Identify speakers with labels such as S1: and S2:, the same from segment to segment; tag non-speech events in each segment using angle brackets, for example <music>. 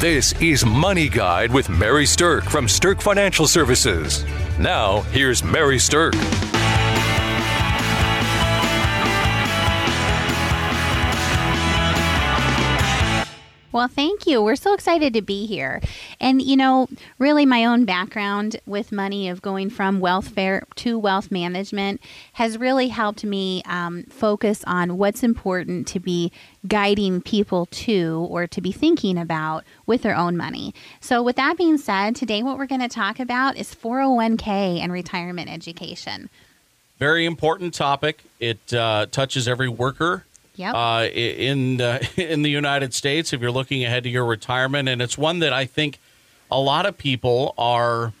S1: This is Money Guide with Mary Sterk from Sterk Financial Services. Now, here's Mary Sterk.
S2: Well, thank you. We're so excited to be here. And, you know, really my own background with money of going from welfare to wealth management has really helped me um, focus on what's important to be guiding people to or to be thinking about with their own money. So, with that being said, today what we're going to talk about is 401k and retirement education.
S3: Very important topic. It uh, touches every worker
S2: Yep.
S3: uh, in uh, <laughs> in the United States if you're looking ahead to your retirement, and it's one that I think a lot of people are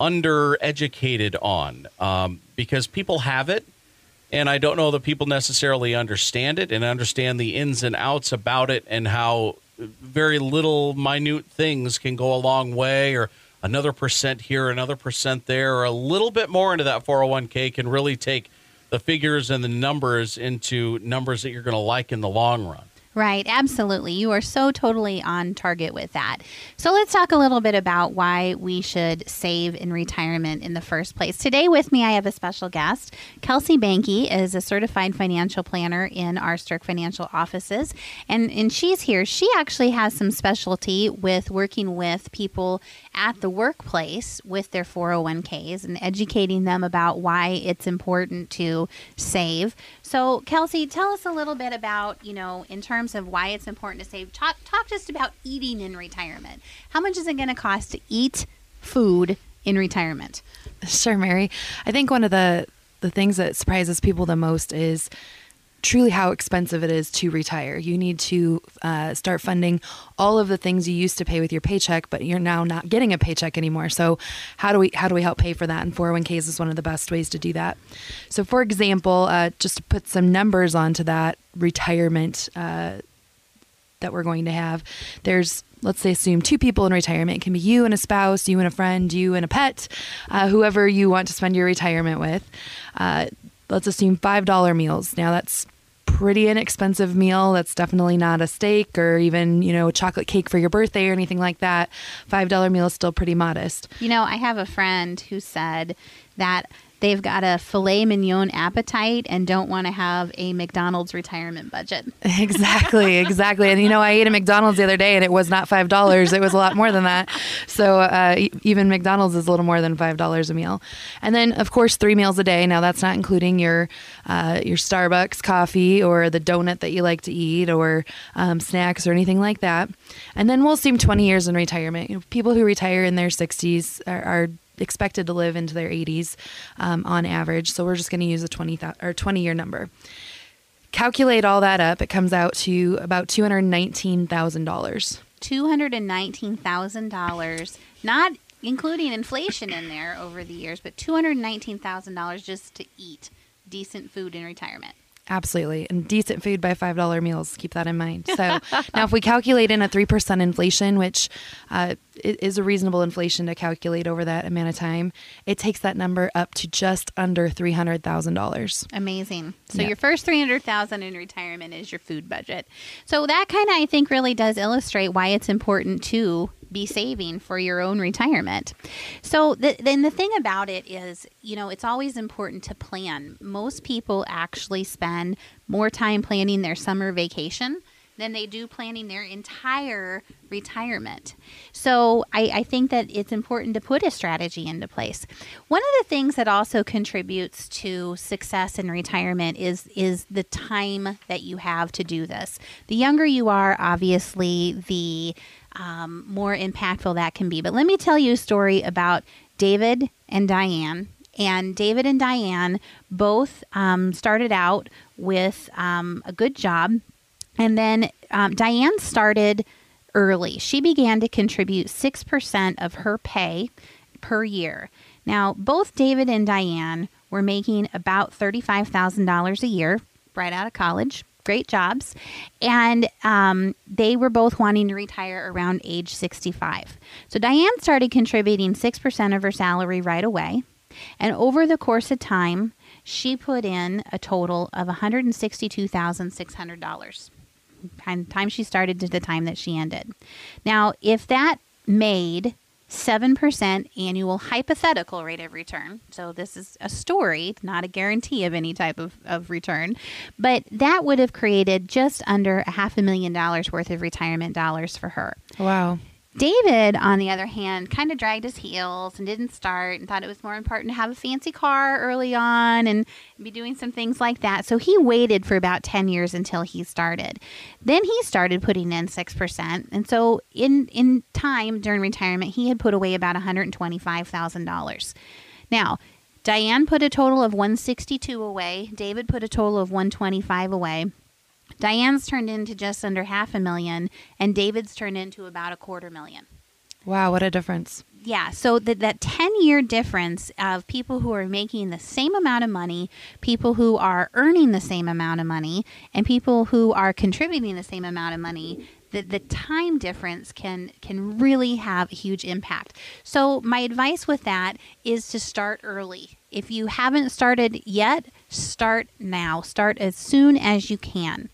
S3: undereducated on um, because people have it, and I don't know that people necessarily understand it and understand the ins and outs about it and how very little minute things can go a long way or another percent here another percent there or a little bit more into that 401k can really take the figures and the numbers into numbers that you're going to like in the long run.
S2: Right, absolutely. You are so totally on target with that. So let's talk a little bit about why we should save in retirement in the first place. Today with me I have a special guest. Kelsey Banky is a certified financial planner in our Sterk Financial offices and and she's here. She actually has some specialty with working with people at the workplace with their 401ks and educating them about why it's important to save. So, Kelsey, tell us a little bit about, you know, in terms of why it's important to save. Talk, talk just about eating in retirement. How much is it going to cost to eat food in retirement?
S4: Sure, Mary. I think one of the the things that surprises people the most is truly how expensive it is to retire. You need to uh, start funding all of the things you used to pay with your paycheck, but you're now not getting a paycheck anymore. So how do we how do we help pay for that? And 401ks is one of the best ways to do that. So, for example, uh, just to put some numbers onto that retirement. Uh, that we're going to have. There's, let's say, assume two people in retirement. It can be you and a spouse, you and a friend, you and a pet, uh, whoever you want to spend your retirement with. Let's assume $5 meals. Now, that's pretty inexpensive meal. That's definitely not a steak or even, you know, a chocolate cake for your birthday or anything like that. $5 meal is still pretty modest.
S2: You know, I have a friend who said that they've got a filet mignon appetite and don't want to have a McDonald's retirement budget. <laughs>
S4: Exactly, exactly. And you know, I ate a McDonald's the other day, and it was not five dollars; it was a lot more than that. So uh, even McDonald's is a little more than five dollars a meal. And then, of course, three meals a day. Now that's not including your uh, your Starbucks coffee or the donut that you like to eat or um, snacks or anything like that. And then we'll assume twenty years in retirement. You know, people who retire in their sixties are, are expected to live into their 80s um, on average. So we're just going to use a 20 th- or 20 year number. Calculate all that up, it comes out to about $219,000.
S2: $219,000, not including inflation in there over the years, but $219,000 just to eat decent food in retirement.
S4: Absolutely. And decent food by $5 meals. Keep that in mind. So now, if we calculate in a 3% inflation, which uh, is a reasonable inflation to calculate over that amount of time, it takes that number up to just under $300,000.
S2: Amazing. So
S4: Yeah.
S2: your first 300,000 in retirement is your food budget. So that kind of I think really does illustrate why it's important to be saving for your own retirement. So the, then the thing about it is, you know, it's always important to plan. Most people actually spend more time planning their summer vacation than they do planning their entire retirement. So I, I think that it's important to put a strategy into place. One of the things that also contributes to success in retirement is is the time that you have to do this. The younger you are, obviously, the um, more impactful that can be. But let me tell you a story about David and Diane. And David and Diane both um, started out with um, a good job. And then um, Diane started early. She began to contribute 6% of her pay per year. Now, both David and Diane were making about $35,000 a year right out of college. Great jobs. And um, they were both wanting to retire around age 65. So Diane started contributing 6% of her salary right away. And over the course of time, she put in a total of $162,600. time she started to the time that she ended. Now, if that made 7% annual hypothetical rate of return. So, this is a story, not a guarantee of any type of, of return. But that would have created just under a half a million dollars worth of retirement dollars for her.
S4: Wow.
S2: David, on the other hand, kind of dragged his heels and didn't start and thought it was more important to have a fancy car early on and be doing some things like that. So he waited for about 10 years until he started. Then he started putting in 6%. And so in, in time during retirement, he had put away about $125,000. Now, Diane put a total of 162 away. David put a total of 125 away. Diane's turned into just under half a million, and David's turned into about a quarter million.
S4: Wow, what a difference.
S2: Yeah, so that that 10 year difference of people who are making the same amount of money, people who are earning the same amount of money, and people who are contributing the same amount of money, the, the time difference can can really have a huge impact. So my advice with that is to start early. If you haven't started yet, start now. Start as soon as you can.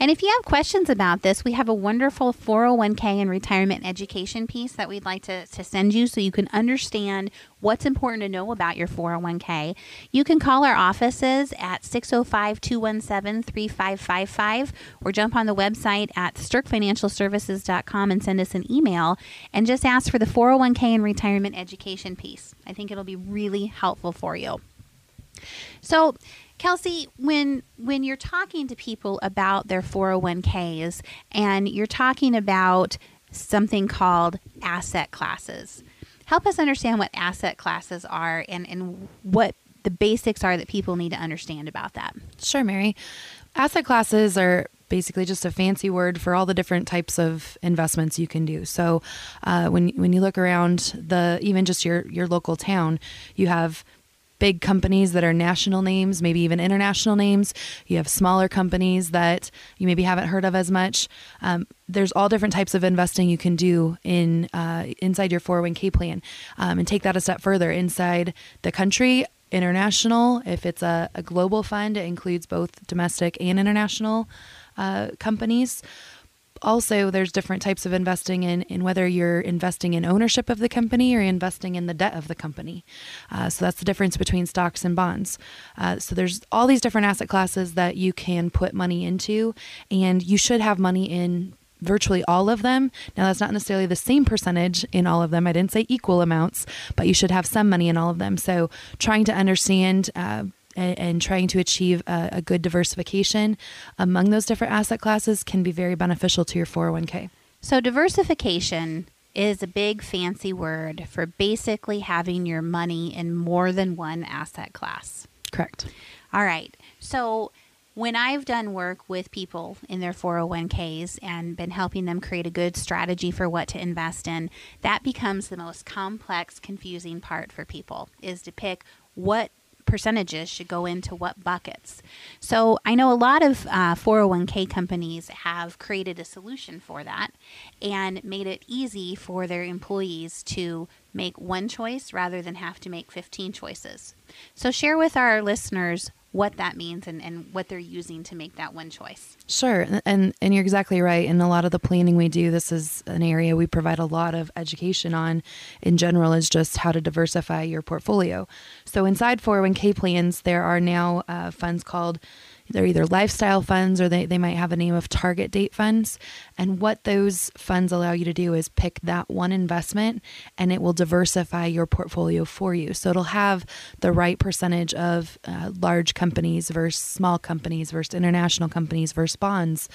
S2: And if you have questions about this, we have a wonderful 401k and retirement education piece that we'd like to, to send you so you can understand what's important to know about your 401k. You can call our offices at 605 217 3555 or jump on the website at sterkfinancialservices.com and send us an email and just ask for the 401k and retirement education piece. I think it'll be really helpful for you. So, Kelsey, when when you're talking to people about their 401ks and you're talking about something called asset classes, help us understand what asset classes are and, and what the basics are that people need to understand about that.
S4: Sure, Mary. Asset classes are basically just a fancy word for all the different types of investments you can do. So, uh, when when you look around the even just your your local town, you have big companies that are national names, maybe even international names. You have smaller companies that you maybe haven't heard of as much. Um, there's all different types of investing you can do in uh, inside your 401k plan, um, and take that a step further inside the country. International, if it's a, a global fund, it includes both domestic and international uh, companies also there's different types of investing in, in whether you're investing in ownership of the company or investing in the debt of the company uh, so that's the difference between stocks and bonds uh, so there's all these different asset classes that you can put money into and you should have money in virtually all of them. Now, that's not necessarily the same percentage in all of them. I didn't say equal amounts, but you should have some money in all of them. So, trying to understand uh, and, and trying to achieve a, a good diversification among those different asset classes can be very beneficial to your 401k.
S2: So, diversification is a big fancy word for basically having your money in more than one asset class.
S4: Correct.
S2: All right. So, when I've done work with people in their 401ks and been helping them create a good strategy for what to invest in, that becomes the most complex, confusing part for people is to pick what percentages should go into what buckets. So I know a lot of uh, 401k companies have created a solution for that and made it easy for their employees to make one choice rather than have to make 15 choices. So share with our listeners what that means and, and what they're using to make that one choice.
S4: Sure. And and you're exactly right. In a lot of the planning we do, this is an area we provide a lot of education on in general is just how to diversify your portfolio. So inside 401k plans, there are now uh, funds called they're either lifestyle funds or they, they might have a name of target date funds. And what those funds allow you to do is pick that one investment and it will diversify your portfolio for you. So it'll have the right percentage of uh, large companies versus small companies versus international companies versus bonds,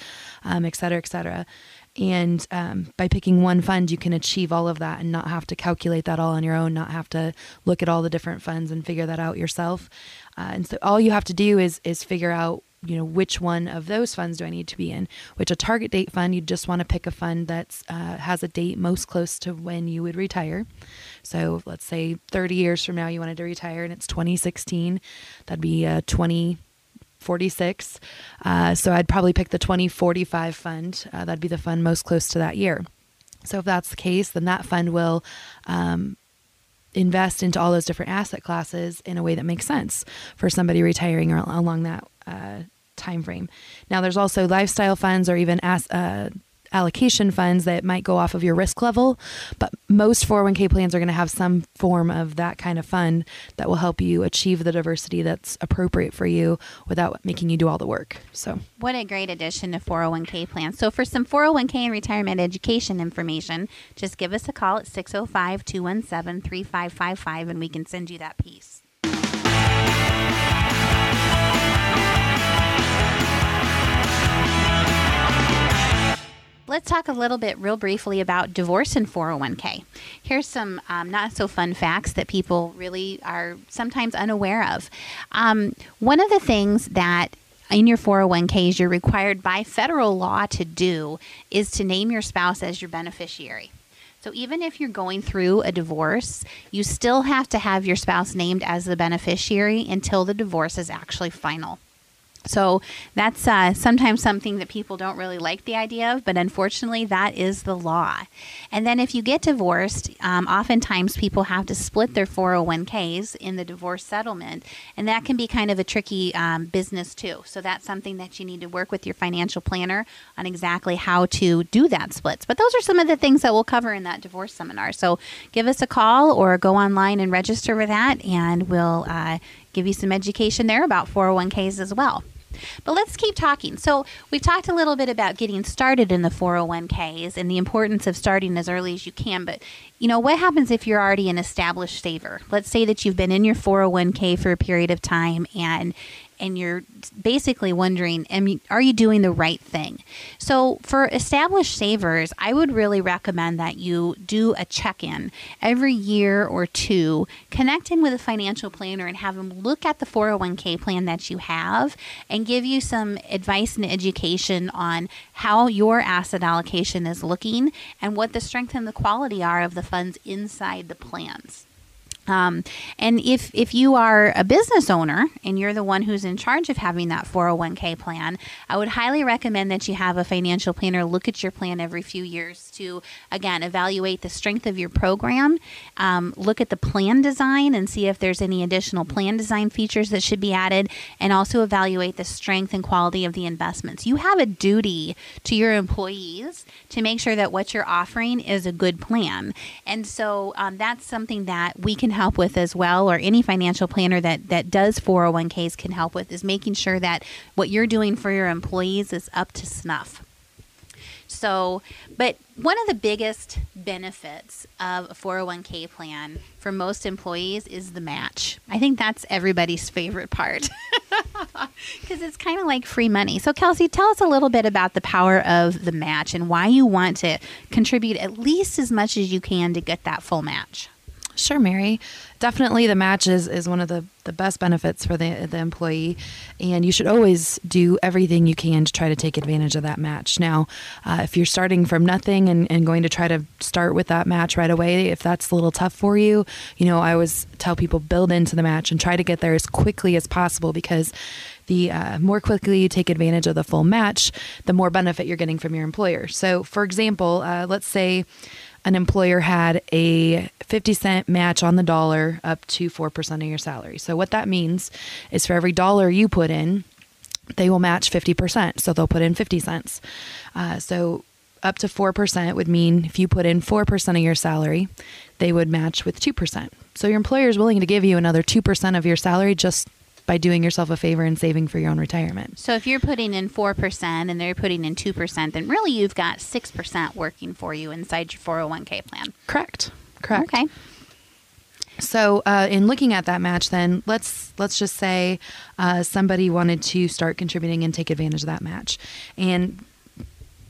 S4: um, et cetera, et cetera. And um, by picking one fund, you can achieve all of that and not have to calculate that all on your own, not have to look at all the different funds and figure that out yourself. Uh, and so all you have to do is is figure out you know which one of those funds do i need to be in which a target date fund you just want to pick a fund that uh, has a date most close to when you would retire so let's say 30 years from now you wanted to retire and it's 2016 that'd be a 20 46. Uh, so I'd probably pick the 2045 fund. Uh, that'd be the fund most close to that year. So if that's the case, then that fund will um, invest into all those different asset classes in a way that makes sense for somebody retiring or along that uh, time frame. Now, there's also lifestyle funds or even as, uh, allocation funds that might go off of your risk level, but most 401k plans are going to have some form of that kind of fund that will help you achieve the diversity that's appropriate for you without making you do all the work. So,
S2: what a great addition to 401k plans. So, for some 401k and retirement education information, just give us a call at 605 217 3555 and we can send you that piece. Let's talk a little bit, real briefly, about divorce and 401k. Here's some um, not so fun facts that people really are sometimes unaware of. Um, one of the things that in your 401ks you're required by federal law to do is to name your spouse as your beneficiary. So even if you're going through a divorce, you still have to have your spouse named as the beneficiary until the divorce is actually final. So that's uh, sometimes something that people don't really like the idea of, but unfortunately, that is the law. And then if you get divorced, um, oftentimes people have to split their 401ks in the divorce settlement, and that can be kind of a tricky um, business too. So that's something that you need to work with your financial planner on exactly how to do that splits. But those are some of the things that we'll cover in that divorce seminar. So give us a call or go online and register for that, and we'll uh, give you some education there about 401ks as well. But let's keep talking. So, we've talked a little bit about getting started in the 401ks and the importance of starting as early as you can. But, you know, what happens if you're already an established saver? Let's say that you've been in your 401k for a period of time and and you're basically wondering, am are you doing the right thing? So, for established savers, I would really recommend that you do a check in every year or two, connect in with a financial planner and have them look at the 401k plan that you have and give you some advice and education on how your asset allocation is looking and what the strength and the quality are of the funds inside the plans. Um, and if if you are a business owner and you're the one who's in charge of having that 401k plan, I would highly recommend that you have a financial planner look at your plan every few years to again evaluate the strength of your program, um, look at the plan design and see if there's any additional plan design features that should be added, and also evaluate the strength and quality of the investments. You have a duty to your employees to make sure that what you're offering is a good plan, and so um, that's something that we can help with as well, or any financial planner that, that does 401ks can help with, is making sure that what you're doing for your employees is up to snuff. So, but one of the biggest benefits of a 401k plan for most employees is the match. I think that's everybody's favorite part <laughs> because it's kind of like free money. So, Kelsey, tell us a little bit about the power of the match and why you want to contribute at least as much as you can to get that full match.
S4: Sure, Mary. Definitely the match is, is one of the, the best benefits for the, the employee. And you should always do everything you can to try to take advantage of that match. Now, uh, if you're starting from nothing and, and going to try to start with that match right away, if that's a little tough for you, you know, I always tell people build into the match and try to get there as quickly as possible because the uh, more quickly you take advantage of the full match, the more benefit you're getting from your employer. So, for example, uh, let's say an employer had a 50 cent match on the dollar up to 4% of your salary. So, what that means is for every dollar you put in, they will match 50%. So, they'll put in 50 cents. Uh, so, up to 4% would mean if you put in 4% of your salary, they would match with 2%. So, your employer is willing to give you another 2% of your salary just by doing yourself a favor and saving for your own retirement.
S2: So if you're putting in 4% and they're putting in 2%, then really you've got 6% working for you inside your 401k plan.
S4: Correct. Correct.
S2: Okay.
S4: So, uh, in looking at that match, then let's let's just say uh, somebody wanted to start contributing and take advantage of that match, and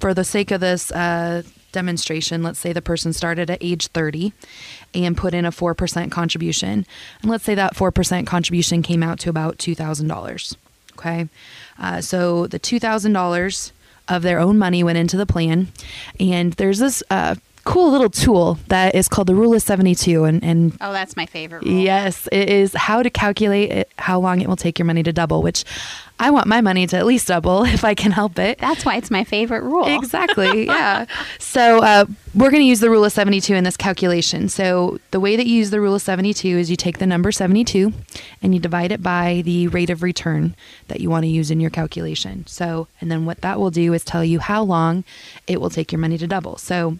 S4: for the sake of this uh, demonstration, let's say the person started at age 30 and put in a 4% contribution. And let's say that 4% contribution came out to about $2,000. Okay. Uh, so the $2,000 of their own money went into the plan. And there's this uh, cool little tool that is called the Rule of 72. And, and
S2: Oh, that's my favorite rule.
S4: yes, it is how to calculate it, how long it will take your money to double, which I want my money to at least double <laughs> if I can help it.
S2: That's why it's my favorite rule.
S4: Exactly. <laughs> Yeah. so uh, we're going to use the rule of 72 in this calculation. So the way that you use the rule of 72 is you take the number 72 and you divide it by the rate of return that you want to use in your calculation. So, and then what that will do is tell you how long it will take your money to double. So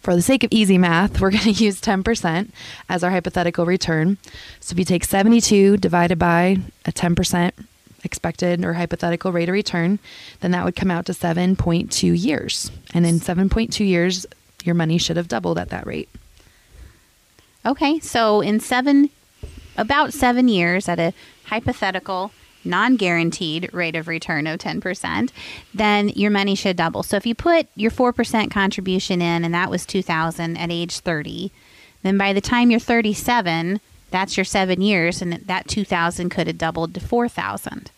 S4: for the sake of easy math, we're <laughs> going to use 10% as our hypothetical return. So if you take 72 divided by a 10% expected or hypothetical rate of return, then that would come out to 7.2 years. And in 7.2 years, your money should have doubled at that rate.
S2: Okay, so in seven, about seven years at a hypothetical, non guaranteed rate of return of 10%, then your money should double. So if you put your 4% contribution in and that was 2000 at age 30, then by the time you're 37, that's your seven years, and that 2000 could have doubled to 4000.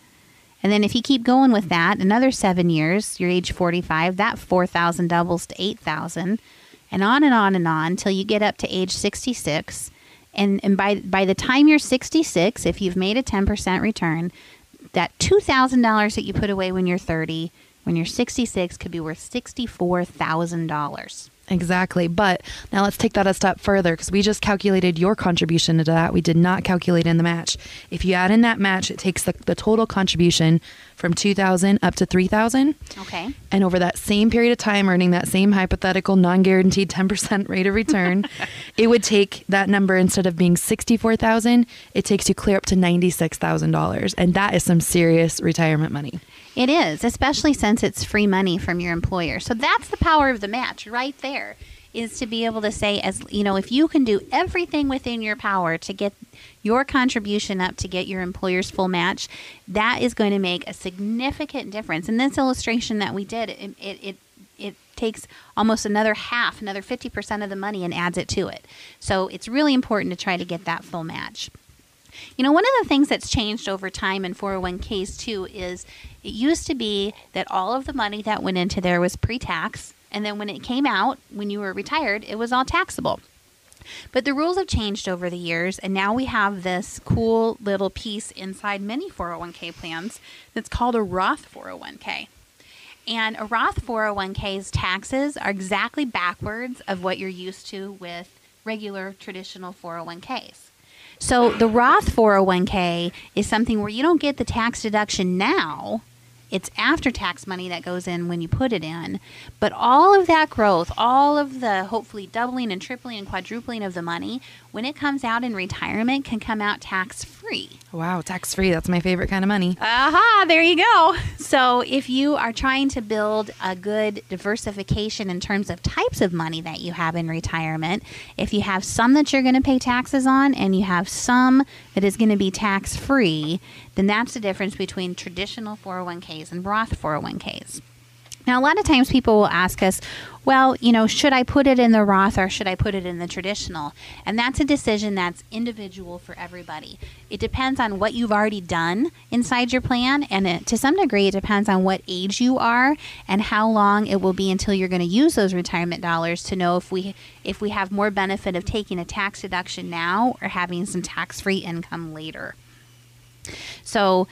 S2: And then if you keep going with that, another seven years, you're age 45, that 4,000 doubles to 8,000, and on and on and on until you get up to age 66. And, and by, by the time you're 66, if you've made a 10% return, that $2,000 that you put away when you're 30, when you're 66, could be worth $64,000.
S4: Exactly. But now let's take that a step further because we just calculated your contribution to that. We did not calculate in the match. If you add in that match, it takes the, the total contribution from 2000 up to 3000
S2: Okay.
S4: and over that same period of time earning that same hypothetical non-guaranteed 10% <laughs> rate of return it would take that number instead of being 64000 it takes you clear up to $96000 and that is some serious retirement money
S2: It is, especially since it's free money from your employer. So that's the power of the match right there is to be able to say as you know if you can do everything within your power to get your contribution up to get your employer's full match that is going to make a significant difference in this illustration that we did it it, it it takes almost another half, another 50% of the money and adds it to it. So it's really important to try to get that full match. You know, one of the things that's changed over time in 401ks too is it used to be that all of the money that went into there was pre tax. And then when it came out, when you were retired, it was all taxable. But the rules have changed over the years, and now we have this cool little piece inside many 401k plans that's called a Roth 401k. And a Roth 401k's taxes are exactly backwards of what you're used to with regular traditional 401ks. So the Roth 401k is something where you don't get the tax deduction now. It's after tax money that goes in when you put it in. But all of that growth, all of the hopefully doubling and tripling and quadrupling of the money, when it comes out in retirement, can come out tax free.
S4: wow tax free that's my favorite kind of money
S2: Aha, there you go. So, if you are trying to build a good diversification in terms of types of money that you have in retirement, if you have some that you're going to pay taxes on and you have some that is going to be tax free, then that's the difference between traditional 401ks and Roth 401ks. Now, a lot of times people will ask us, well, you know, should I put it in the Roth or should I put it in the traditional? And that's a decision that's individual for everybody. It depends on what you've already done inside your plan, and it, to some degree, it depends on what age you are and how long it will be until you're going to use those retirement dollars to know if we if we have more benefit of taking a tax deduction now or having some tax-free income later. So,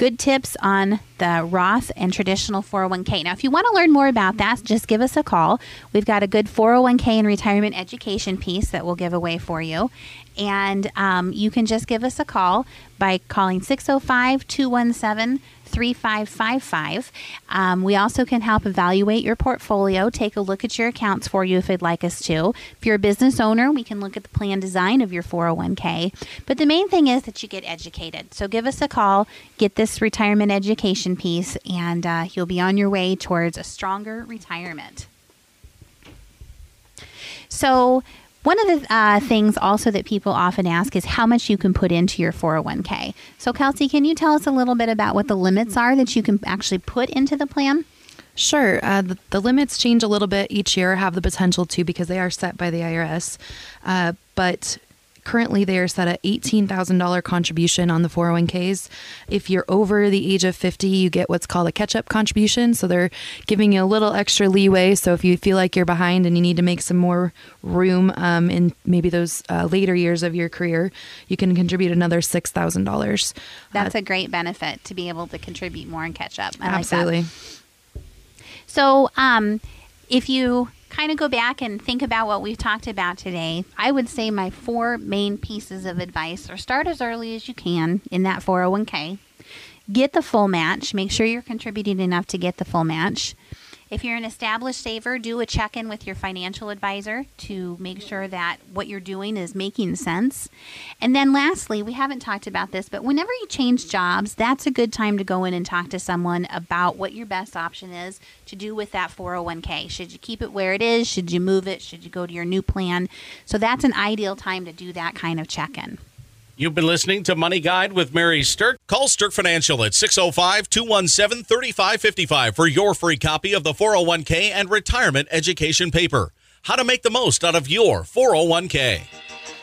S2: good tips on the Roth and traditional 401k. Now, if you want to learn more about that, just give us a call. We've got a good 401k and retirement education piece that we'll give away for you. And um, you can just give us a call by calling 605 217 3555. Um, we also can help evaluate your portfolio, take a look at your accounts for you if you'd like us to. If you're a business owner, we can look at the plan design of your 401k. But the main thing is that you get educated. So give us a call, get this retirement education piece, and uh, you'll be on your way towards a stronger retirement. So, one of the uh, things also that people often ask is how much you can put into your 401k. So, Kelsey, can you tell us a little bit about what the limits are that you can actually put into the plan?
S4: Sure. Uh, the, the limits change a little bit each year, have the potential to because they are set by the IRS. Uh, but currently they are set at $18,000 contribution on the 401ks. If you're over the age of 50, you get what's called a catch up contribution. So they're giving you a little extra leeway. So if you feel like you're behind and you need to make some more room um, in maybe those uh, later years of your career, you can contribute another $6,000.
S2: That's uh, a great benefit to be able to contribute more and catch up. I
S4: absolutely.
S2: Like so, um, if you kind of go back and think about what we've talked about today, I would say my four main pieces of advice are start as early as you can in that 401k. Get the full match. Make sure you're contributing enough to get the full match. If you're an established saver, do a check in with your financial advisor to make sure that what you're doing is making sense. And then, lastly, we haven't talked about this, but whenever you change jobs, that's a good time to go in and talk to someone about what your best option is to do with that 401k. Should you keep it where it is? Should you move it? Should you go to your new plan? So, that's an ideal time to do that kind of check in.
S3: You've been listening to Money Guide with Mary Sterk. Call Sterk Financial at 605 217 3555 for your free copy of the 401k and retirement education paper. How to make the most out of your 401k.